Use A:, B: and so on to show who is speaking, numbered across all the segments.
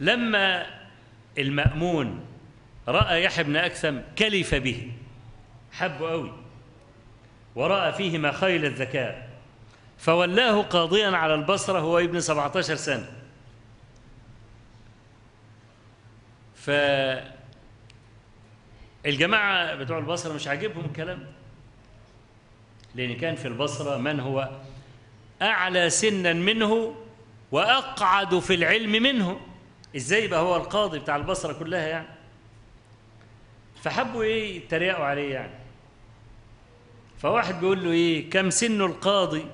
A: لما المأمون رأى يحيى بن أكثم كلف به حبه قوي ورأى فيه مخايل الذكاء فولاه قاضيا على البصرة هو ابن 17 سنة. ف الجماعة بتوع البصرة مش عاجبهم الكلام لأن كان في البصرة من هو أعلى سنا منه وأقعد في العلم منه. إزاي يبقى هو القاضي بتاع البصرة كلها يعني؟ فحبوا إيه؟ يتريقوا عليه يعني. فواحد بيقول له إيه؟ كم سن القاضي؟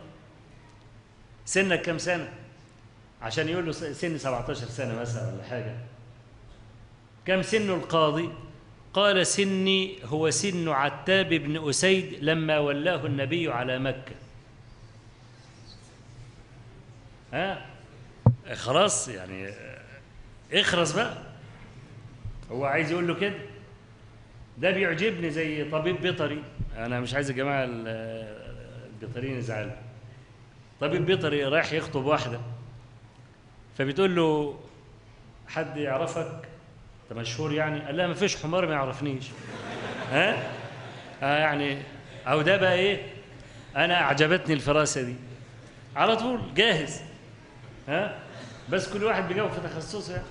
A: سنك كم سنة؟ عشان يقول له سن 17 سنة مثلا ولا حاجة. كم سن القاضي؟ قال سني هو سن عتاب بن أسيد لما ولاه النبي على مكة. ها؟ خلاص يعني اخرس بقى. هو عايز يقول له كده. ده بيعجبني زي طبيب بيطري. أنا مش عايز يا جماعة البيطريين يزعلوا. طبيب بيطري رايح يخطب واحدة. فبتقول له حد يعرفك؟ أنت مشهور يعني؟ قال لها ما فيش حمار ما يعرفنيش. ها؟ آه يعني أو ده بقى إيه؟ أنا أعجبتني الفراسة دي. على طول جاهز. ها؟ بس كل واحد بيجاوب في تخصصه يعني.